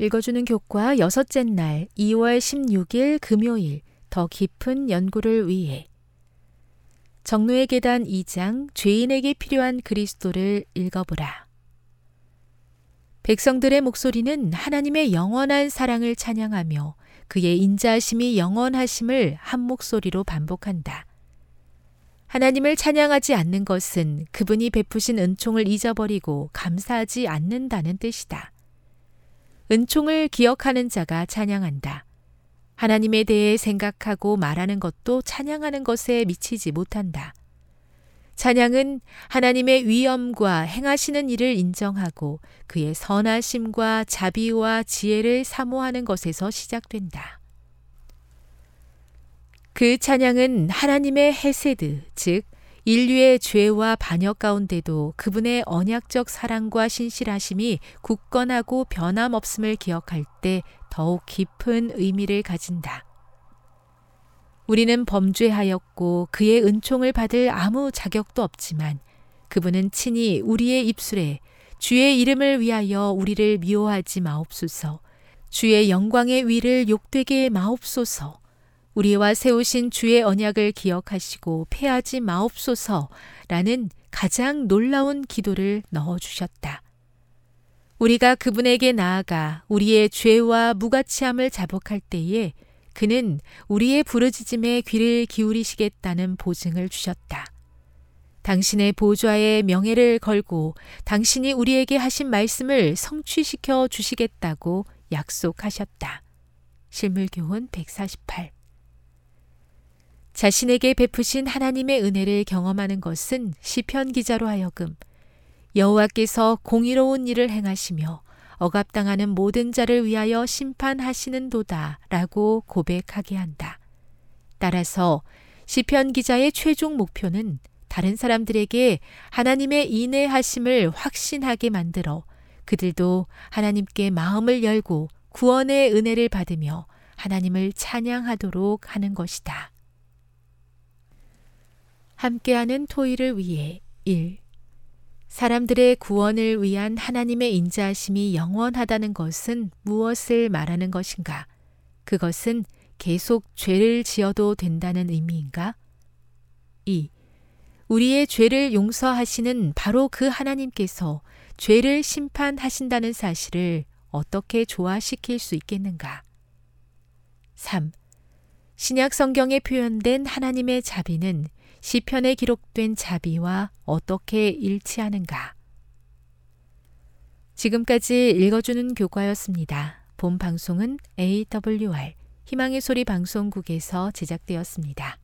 읽어주는 교과 여섯째 날 2월 16일 금요일 더 깊은 연구를 위해 정노의 계단 2장 죄인에게 필요한 그리스도를 읽어보라. 백성들의 목소리는 하나님의 영원한 사랑을 찬양하며 그의 인자하심이 영원하심을 한 목소리로 반복한다. 하나님을 찬양하지 않는 것은 그분이 베푸신 은총을 잊어버리고 감사하지 않는다는 뜻이다. 은총을 기억하는 자가 찬양한다. 하나님에 대해 생각하고 말하는 것도 찬양하는 것에 미치지 못한다. 찬양은 하나님의 위엄과 행하시는 일을 인정하고 그의 선하심과 자비와 지혜를 사모하는 것에서 시작된다. 그 찬양은 하나님의 헤세드, 즉 인류의 죄와 반역 가운데도 그분의 언약적 사랑과 신실하심이 굳건하고 변함없음을 기억할 때 더욱 깊은 의미를 가진다. 우리는 범죄하였고 그의 은총을 받을 아무 자격도 없지만 그분은 친히 우리의 입술에 주의 이름을 위하여 우리를 미워하지 마옵소서, 주의 영광의 위를 욕되게 마옵소서, 우리와 세우신 주의 언약을 기억하시고 패하지 마옵소서라는 가장 놀라운 기도를 넣어주셨다. 우리가 그분에게 나아가 우리의 죄와 무가치함을 자복할 때에 그는 우리의 부르짖음에 귀를 기울이시겠다는 보증을 주셨다. 당신의 보좌에 명예를 걸고 당신이 우리에게 하신 말씀을 성취시켜 주시겠다고 약속하셨다. 실물교훈 148 자신에게 베푸신 하나님의 은혜를 경험하는 것은 시편 기자로 하여금 여호와께서 공의로운 일을 행하시며 억압당하는 모든 자를 위하여 심판하시는도다라고 고백하게 한다. 따라서 시편 기자의 최종 목표는 다른 사람들에게 하나님의 인내하심을 확신하게 만들어 그들도 하나님께 마음을 열고 구원의 은혜를 받으며 하나님을 찬양하도록 하는 것이다. 함께하는 토의를 위해 1. 사람들의 구원을 위한 하나님의 인자하심이 영원하다는 것은 무엇을 말하는 것인가? 그것은 계속 죄를 지어도 된다는 의미인가? 2. 우리의 죄를 용서하시는 바로 그 하나님께서 죄를 심판하신다는 사실을 어떻게 조화시킬 수 있겠는가? 3. 신약 성경에 표현된 하나님의 자비는 시편에 기록된 자비와 어떻게 일치하는가? 지금까지 읽어주는 교과였습니다. 본 방송은 AWR 희망의 소리 방송국에서 제작되었습니다.